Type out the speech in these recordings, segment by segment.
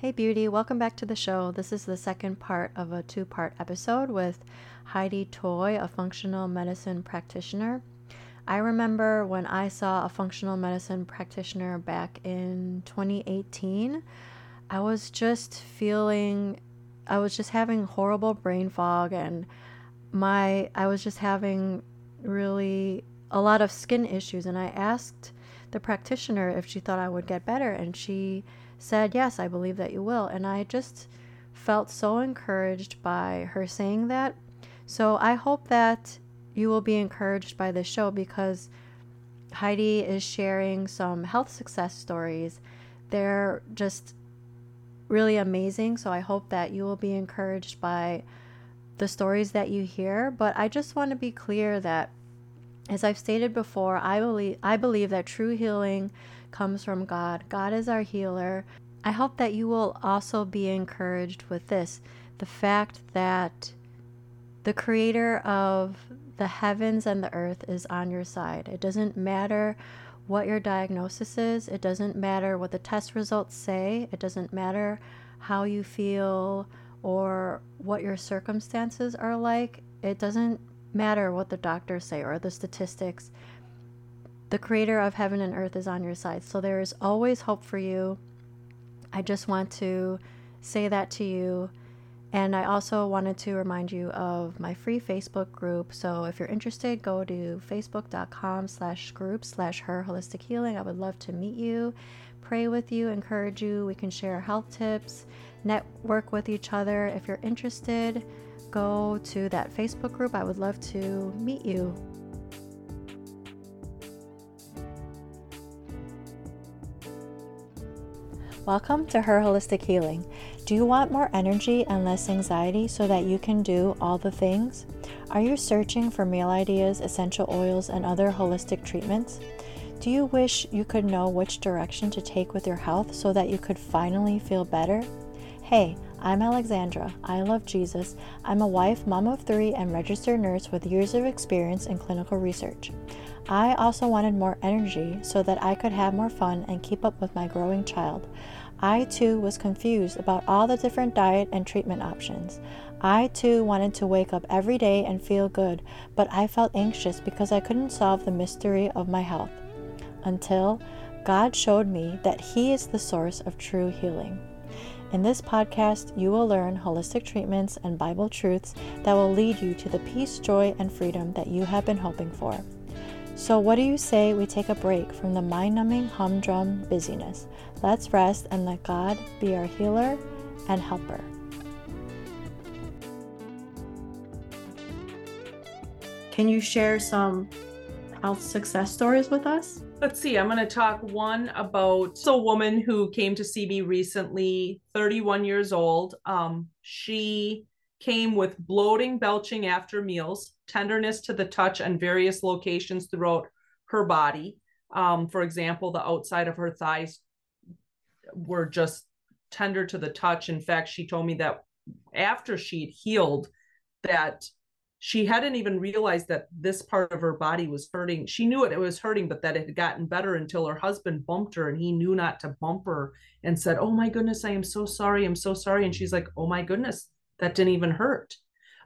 Hey, beauty, welcome back to the show. This is the second part of a two part episode with Heidi Toy, a functional medicine practitioner. I remember when I saw a functional medicine practitioner back in 2018, I was just feeling, I was just having horrible brain fog and my, I was just having really a lot of skin issues. And I asked the practitioner if she thought I would get better, and she said, Yes, I believe that you will. And I just felt so encouraged by her saying that. So I hope that you will be encouraged by this show because Heidi is sharing some health success stories. They're just really amazing. So I hope that you will be encouraged by the stories that you hear. But I just want to be clear that, as I've stated before, I believe I believe that true healing comes from God. God is our healer. I hope that you will also be encouraged with this the fact that the creator of the heavens and the earth is on your side. It doesn't matter what your diagnosis is, it doesn't matter what the test results say, it doesn't matter how you feel or what your circumstances are like. It doesn't matter what the doctors say or the statistics the creator of heaven and earth is on your side. So there is always hope for you. I just want to say that to you. And I also wanted to remind you of my free Facebook group. So if you're interested, go to facebook.com slash group slash her holistic healing. I would love to meet you, pray with you, encourage you. We can share health tips, network with each other. If you're interested, go to that Facebook group. I would love to meet you. Welcome to Her Holistic Healing. Do you want more energy and less anxiety so that you can do all the things? Are you searching for meal ideas, essential oils, and other holistic treatments? Do you wish you could know which direction to take with your health so that you could finally feel better? Hey, I'm Alexandra. I love Jesus. I'm a wife, mom of three, and registered nurse with years of experience in clinical research. I also wanted more energy so that I could have more fun and keep up with my growing child. I too was confused about all the different diet and treatment options. I too wanted to wake up every day and feel good, but I felt anxious because I couldn't solve the mystery of my health. Until God showed me that He is the source of true healing. In this podcast, you will learn holistic treatments and Bible truths that will lead you to the peace, joy, and freedom that you have been hoping for. So, what do you say we take a break from the mind numbing humdrum busyness? Let's rest and let God be our healer and helper. Can you share some health success stories with us? Let's see. I'm going to talk one about a woman who came to see me recently, 31 years old. Um, she came with bloating, belching after meals, tenderness to the touch and various locations throughout her body. Um, for example, the outside of her thighs were just tender to the touch. In fact, she told me that after she'd healed, that she hadn't even realized that this part of her body was hurting. She knew it, it was hurting, but that it had gotten better until her husband bumped her and he knew not to bump her and said, Oh my goodness, I am so sorry. I'm so sorry. And she's like, Oh my goodness, that didn't even hurt.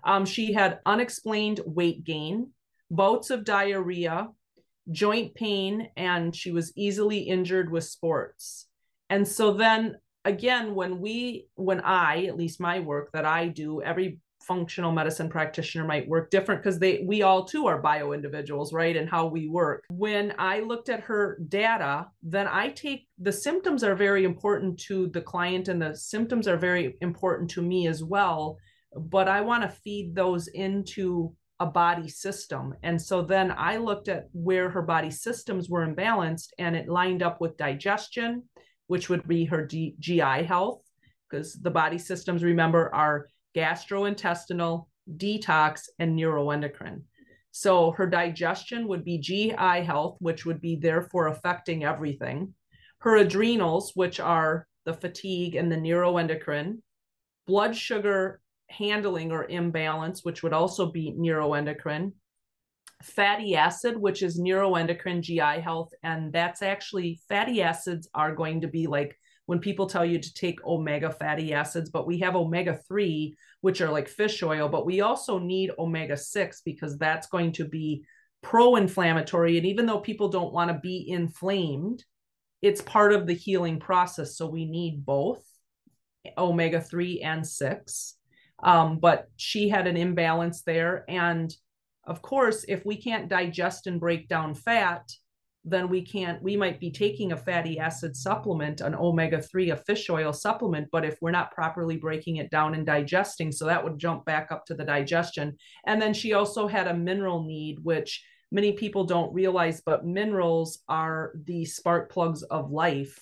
Um, she had unexplained weight gain, bouts of diarrhea, joint pain, and she was easily injured with sports. And so then again, when we, when I, at least my work that I do, every functional medicine practitioner might work different because they we all too are bio individuals right and how we work when i looked at her data then i take the symptoms are very important to the client and the symptoms are very important to me as well but I want to feed those into a body system. And so then I looked at where her body systems were imbalanced and it lined up with digestion, which would be her GI health, because the body systems, remember, are gastrointestinal, detox, and neuroendocrine. So her digestion would be GI health, which would be therefore affecting everything. Her adrenals, which are the fatigue and the neuroendocrine, blood sugar handling or imbalance, which would also be neuroendocrine, fatty acid, which is neuroendocrine GI health. And that's actually fatty acids are going to be like when people tell you to take omega fatty acids, but we have omega 3, which are like fish oil, but we also need omega 6 because that's going to be pro inflammatory. And even though people don't want to be inflamed, it's part of the healing process. So we need both omega 3 and 6. Um, but she had an imbalance there. And of course, if we can't digest and break down fat, then we can't, we might be taking a fatty acid supplement, an omega 3, a fish oil supplement, but if we're not properly breaking it down and digesting, so that would jump back up to the digestion. And then she also had a mineral need, which many people don't realize, but minerals are the spark plugs of life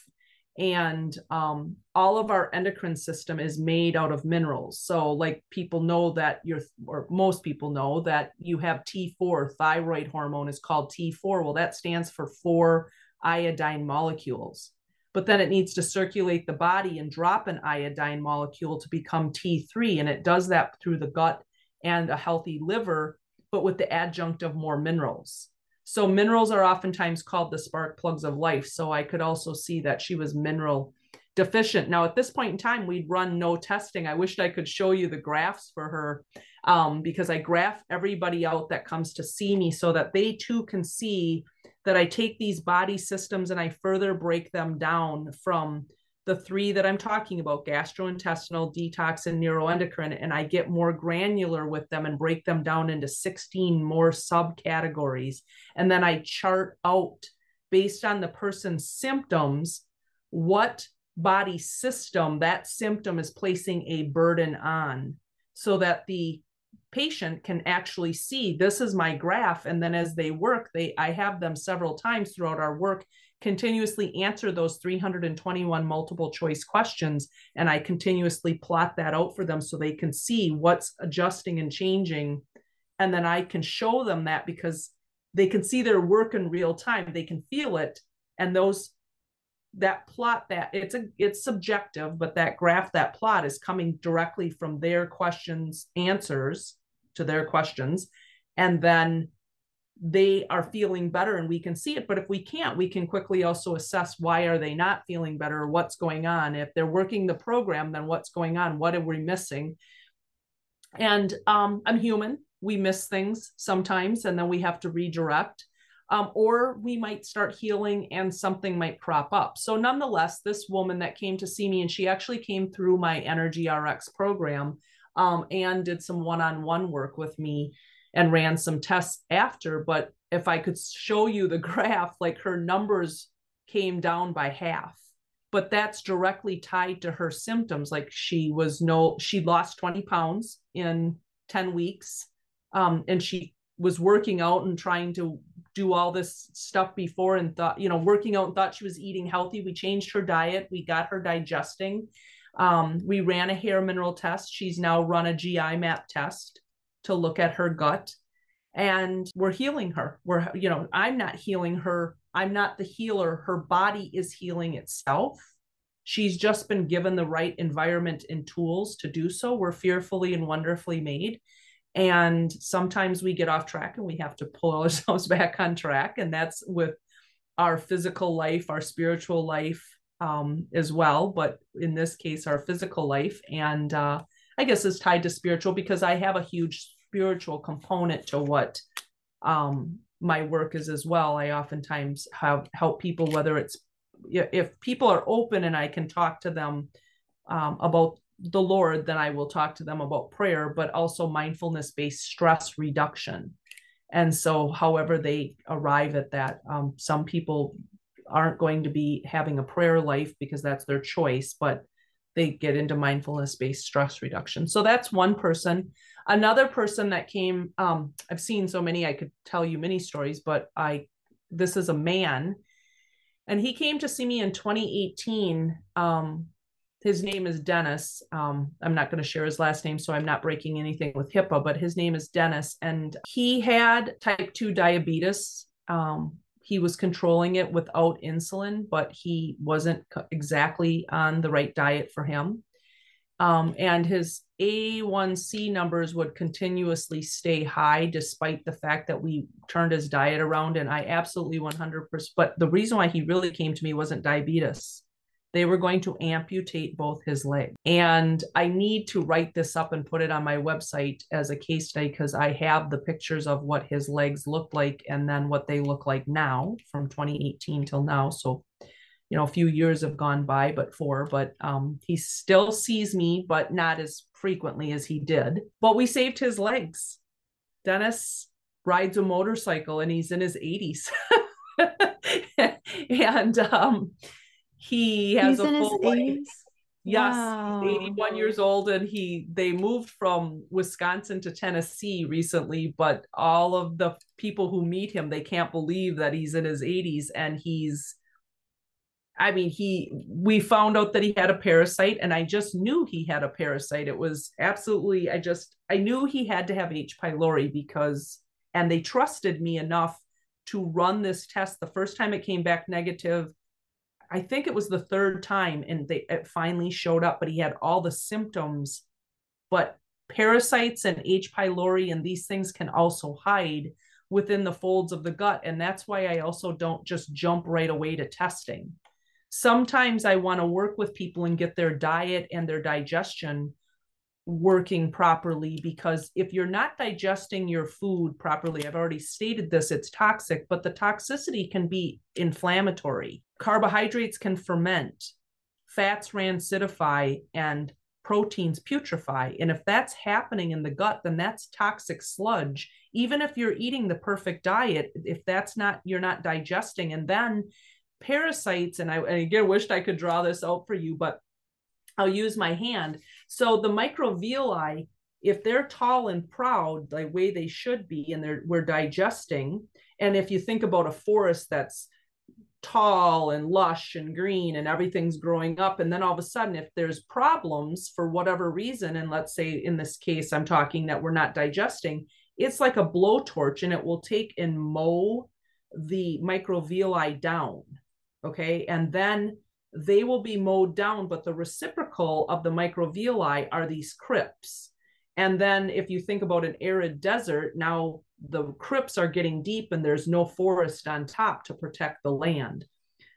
and um, all of our endocrine system is made out of minerals. So like people know that you're or most people know that you have t4 thyroid hormone is called t4 well that stands for four iodine molecules. But then it needs to circulate the body and drop an iodine molecule to become t3 and it does that through the gut and a healthy liver but with the adjunct of more minerals so minerals are oftentimes called the spark plugs of life. So I could also see that she was mineral deficient. Now, at this point in time, we'd run no testing. I wished I could show you the graphs for her um, because I graph everybody out that comes to see me so that they too can see that I take these body systems and I further break them down from the three that I'm talking about gastrointestinal, detox, and neuroendocrine. And I get more granular with them and break them down into 16 more subcategories. And then I chart out based on the person's symptoms what body system that symptom is placing a burden on so that the patient can actually see this is my graph and then as they work they i have them several times throughout our work continuously answer those 321 multiple choice questions and I continuously plot that out for them so they can see what's adjusting and changing. And then I can show them that because they can see their work in real time they can feel it and those that plot that it's a it's subjective but that graph that plot is coming directly from their questions answers to their questions. And then they are feeling better and we can see it. But if we can't we can quickly also assess why are they not feeling better or what's going on. If they're working the program then what's going on? What are we missing? And um, i'm human. We miss things sometimes and then we have to redirect um, or we might start healing and something might crop up. So nonetheless this woman that came to see me and she actually came through my energy rx program um, and did some one-on-one work with me and ran some tests after. But if I could show you the graph, like her numbers came down by half. But that's directly tied to her symptoms. Like she was no, she lost 20 pounds in 10 weeks. Um, and she was working out and trying to do all this stuff before and thought, you know, working out and thought she was eating healthy. We changed her diet, we got her digesting. Um, we ran a hair mineral test. She's now run a GI map test to look at her gut and we're healing her. We're you know i'm not healing her. I'm not the healer. Her body is healing itself. She's just been given the right environment and tools to do so. We're fearfully and wonderfully made. And sometimes we get off track and we have to pull ourselves back on track. And that's with our physical life our spiritual life um, as well but in this case our physical life. And uh, I guess is tied to spiritual because I have a huge spiritual component to what um, my work is as well. I oftentimes have help people, whether it's if people are open and I can talk to them um, about the Lord, then I will talk to them about prayer, but also mindfulness based stress reduction. And so, however, they arrive at that, um, some people aren't going to be having a prayer life because that's their choice, but they get into mindfulness based stress reduction. So that's one person. Another person that came, um, I've seen so many, I could tell you many stories, but I, this is a man, and he came to see me in 2018. Um, his name is Dennis. Um, I'm not going to share his last name, so I'm not breaking anything with HIPAA, but his name is Dennis, and he had type 2 diabetes. Um, he was controlling it without insulin, but he wasn't exactly on the right diet for him. Um, and his A1C numbers would continuously stay high despite the fact that we turned his diet around. And I absolutely 100%. But the reason why he really came to me wasn't diabetes, they were going to amputate both his legs. And I need to write this up and put it on my website as a case study because I have the pictures of what his legs looked like and then what they look like now from 2018 till now. So, you know, a few years have gone by, but four, but um, he still sees me, but not as frequently as he did. But we saved his legs. Dennis rides a motorcycle and he's in his 80s. and um, he has He's a full life. Yes, wow. 81 years old, and he they moved from Wisconsin to Tennessee recently. But all of the people who meet him, they can't believe that he's in his 80s, and he's. I mean, he. We found out that he had a parasite, and I just knew he had a parasite. It was absolutely. I just. I knew he had to have H. pylori because, and they trusted me enough to run this test. The first time it came back negative I think it was the third time and they it finally showed up, but he had all the symptoms. But parasites and H. pylori and these things can also hide within the folds of the gut. And that's why I also don't just jump right away to testing. Sometimes I want to work with people and get their diet and their digestion working properly because if you're not digesting your food properly, I've already stated this, it's toxic, but the toxicity can be inflammatory. Carbohydrates can ferment, fats rancidify, and proteins putrefy. And if that's happening in the gut, then that's toxic sludge. Even if you're eating the perfect diet, if that's not, you're not digesting. And then parasites, and I and again wished I could draw this out for you, but I'll use my hand. So the microvilli, if they're tall and proud the way they should be, and they're we're digesting, and if you think about a forest that's tall and lush and green and everything's growing up and then all of a sudden if there's problems for whatever reason and let's say in this case i'm talking that we're not digesting it's like a blowtorch and it will take and mow the microvilli down okay? And then they will be mowed down, but the reciprocal of the microvilli are these crypts. And then if you think about an arid desert, now the crypts are getting deep and there's no forest on top to protect the land.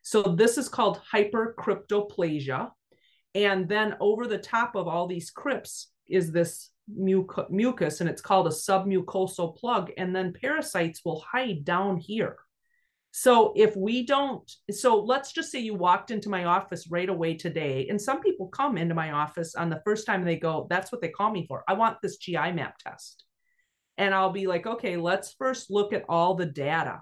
So this is called hypercryptoplasia. And then over the top of all these crypts is this muc- mucus, and it's called a submucosal plug. And then parasites will hide down here. So if we don't, so let's just say you walked into my office right away today, and some people come into my office on the first time they go, that's what they call me for. I want this GI map test. And I'll be like, okay, let's first look at all the data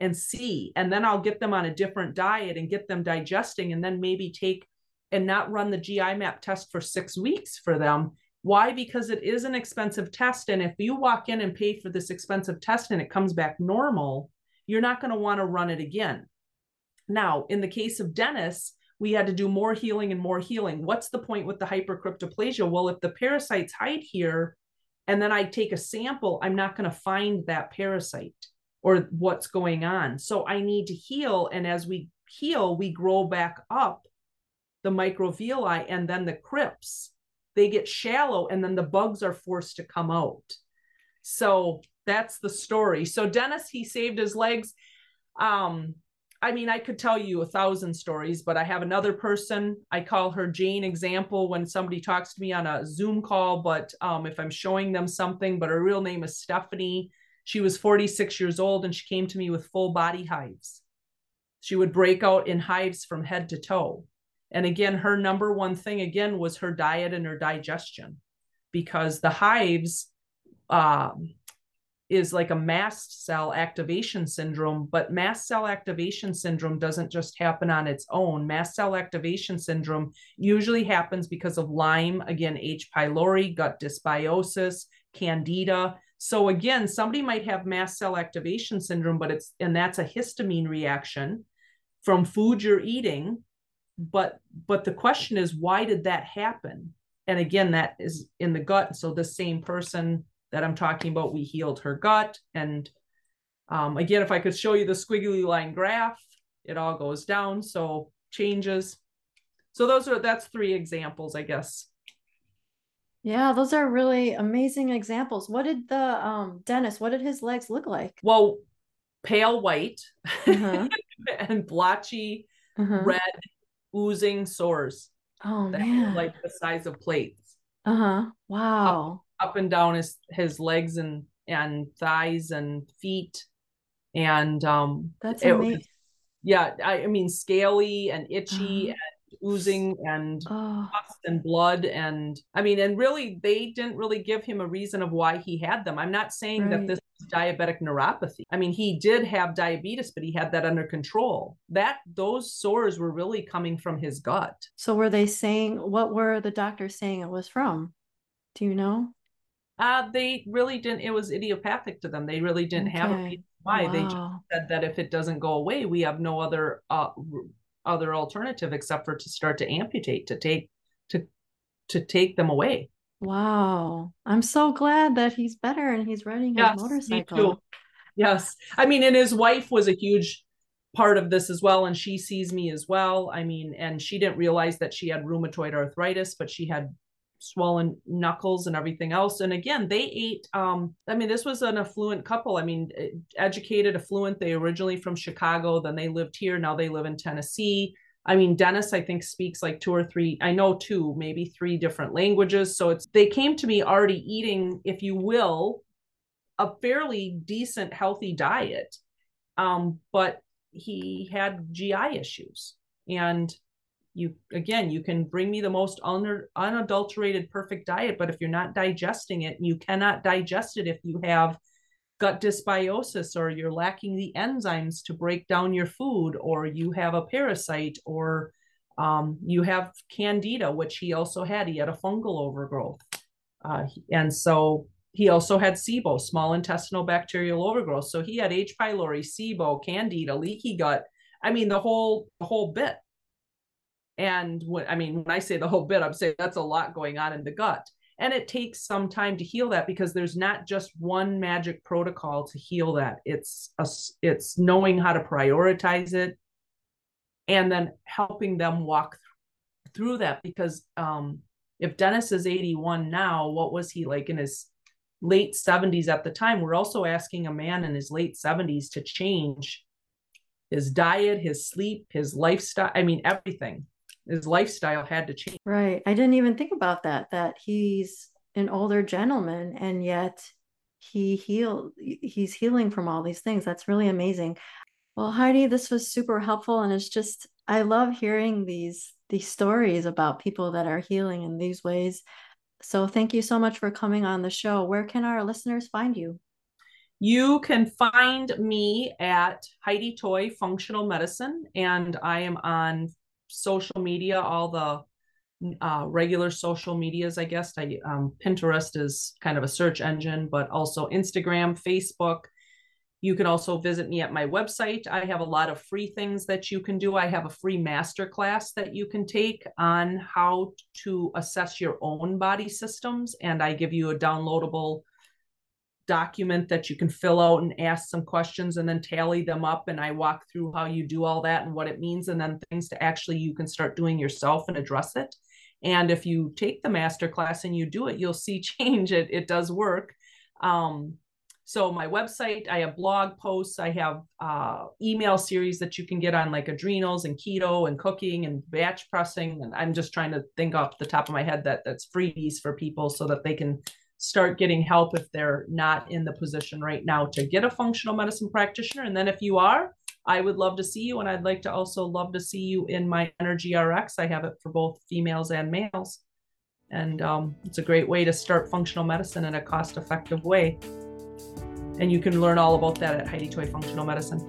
and see. And then I'll get them on a different diet and get them digesting, and then maybe take and not run the GI map test for six weeks for them. Why? Because it is an expensive test. And if you walk in and pay for this expensive test and it comes back normal, you're not going to want to run it again. Now, in the case of Dennis, we had to do more healing and more healing. What's the point with the hypercryptoplasia? Well, if the parasites hide here and then I take a sample, I'm not going to find that parasite or what's going on. So I need to heal. And as we heal, we grow back up the microvilli and then the crypts. They get shallow and then the bugs are forced to come out. So that's the story. So Dennis, he saved his legs. Um, I mean, I could tell you a thousand stories, but I have another person. I call her Jane example when somebody talks to me on a Zoom call, but um, if I'm showing them something, but her real name is Stephanie. She was 46 years old and she came to me with full body hives. She would break out in hives from head to toe. And again, her number one thing again was her diet and her digestion because the hives um, is like a mast cell activation syndrome, but mast cell activation syndrome doesn't just happen on its own. Mast cell activation syndrome usually happens because of Lyme, again, H. pylori, gut dysbiosis, candida. So again, somebody might have mast cell activation syndrome, but it's and that's a histamine reaction from food you're eating. But but the question is, why did that happen? And again, that is in the gut. So the same person that I'm talking about, we healed her gut. And um, again, if I could show you the squiggly line graph, it all goes down. So changes. So those are, that's three examples, I guess. Yeah, those are really amazing examples. What did the um Dennis, what did his legs look like? Well, pale white uh-huh. and blotchy uh-huh. red oozing sores. Oh man. Like the size of plates. Uh-huh. Wow. Up, and down his his legs and and thighs and feet. And um that's amazing. Yeah, I, I, mean scaly and itchy uh-huh oozing and oh. and blood and i mean and really they didn't really give him a reason of why he had them i'm not saying right. that this is diabetic neuropathy i mean he did have diabetes but he had that under control that those sores were really coming from his gut so were they saying what were the doctors saying it was from do you know uh they really didn't it was idiopathic to them. They really didn't okay. have a reason why. Wow. they just said that if it doesn't go away we have no other uh other alternative except for to start to amputate to take to to take them away. Wow. I'm so glad that he's better and he's riding his yes, motorcycle. yes. I mean and his wife was a huge part of this as well and she sees me as well. I mean and she didn't realize that she had rheumatoid arthritis but she had swollen knuckles and everything else. And again, they ate. Um, I mean, this was an affluent couple. I mean, educated, affluent. They originally from Chicago, then they lived here. Now they live in Tennessee. I mean, Dennis, I think, speaks like two or three, I know two, maybe three different languages. So it's, they came to me already eating, if you will, a fairly decent, healthy diet. Um, but he had GI issues. And you again you can bring me the most un- unadulterated perfect diet but if you're not digesting it you cannot digest it if you have gut dysbiosis or you're lacking the enzymes to break down your food or you have a parasite or um, you have candida which he also had he had a fungal overgrowth uh, and so he also had SIBO, small intestinal bacterial overgrowth. So he had H. pylori, SIBO, candida, leaky gut. I mean, the whole the whole bit. And when I mean, when I say the whole bit, I'm saying that's a lot going on in the gut. And it takes some time to heal that because there's not just one magic protocol to heal that. It's a, it's knowing how to prioritize it and then helping them walk through that because um, if Dennis is 81 now, what was he like in his late 70s at the time? We're also asking a man in his late 70s to change his diet, his sleep, his lifestyle. I mean, everything his lifestyle had to change. Right. I didn't even think about that, that he's an older gentleman and yet he healed he's healing from all these things. That's really amazing. Well, Heidi, this was super helpful and it's just I love hearing these these stories about people that are healing in these ways. So thank you so much for coming on the show. Where can our listeners find you? You can find me at Heidi Toy Functional Medicine, and I am on social media, all the uh, regular social medias, I guess. I um, Pinterest is kind of a search engine, but also Instagram, Facebook. You can also visit me at my website. I have a lot of free things that you can do. I have a free master class that you can take on how to assess your own body systems, and I give you a downloadable document that you can fill out and ask some questions and then tally them up and i walk through how you do all that and what it means and then things to actually you can start doing yourself and address it. And if you take the master class and you do it you'll see change. It it does work. Um, so my website i have blog posts i have uh, email series that you can get on like adrenals and keto and cooking and batch pressing and i'm just trying to think off the top of my head that that's freebies for people so that they can start getting help if they're not in the position right now to get a functional medicine practitioner. And then if you are, I would love to see you. And I'd like to also love to see you in my Energy RX. I have it for both females and males. And um, it's a great way to start functional medicine in a cost effective way. And you can learn all about that at Heidi Toy Functional Medicine.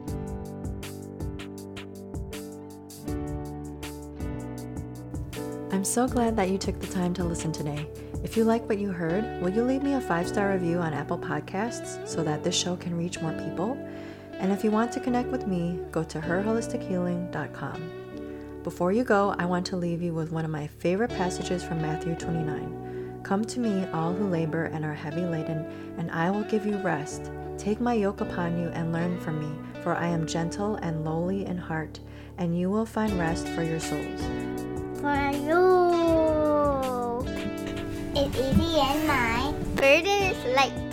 I'm so glad that you took the time to listen today. If you like what you heard, will you leave me a five star review on Apple Podcasts so that this show can reach more people? And if you want to connect with me, go to herholistichealing.com. Before you go, I want to leave you with one of my favorite passages from Matthew 29. Come to me, all who labor and are heavy laden, and I will give you rest. Take my yoke upon you and learn from me, for I am gentle and lowly in heart, and you will find rest for your souls. For you. It's easy and my burden is light.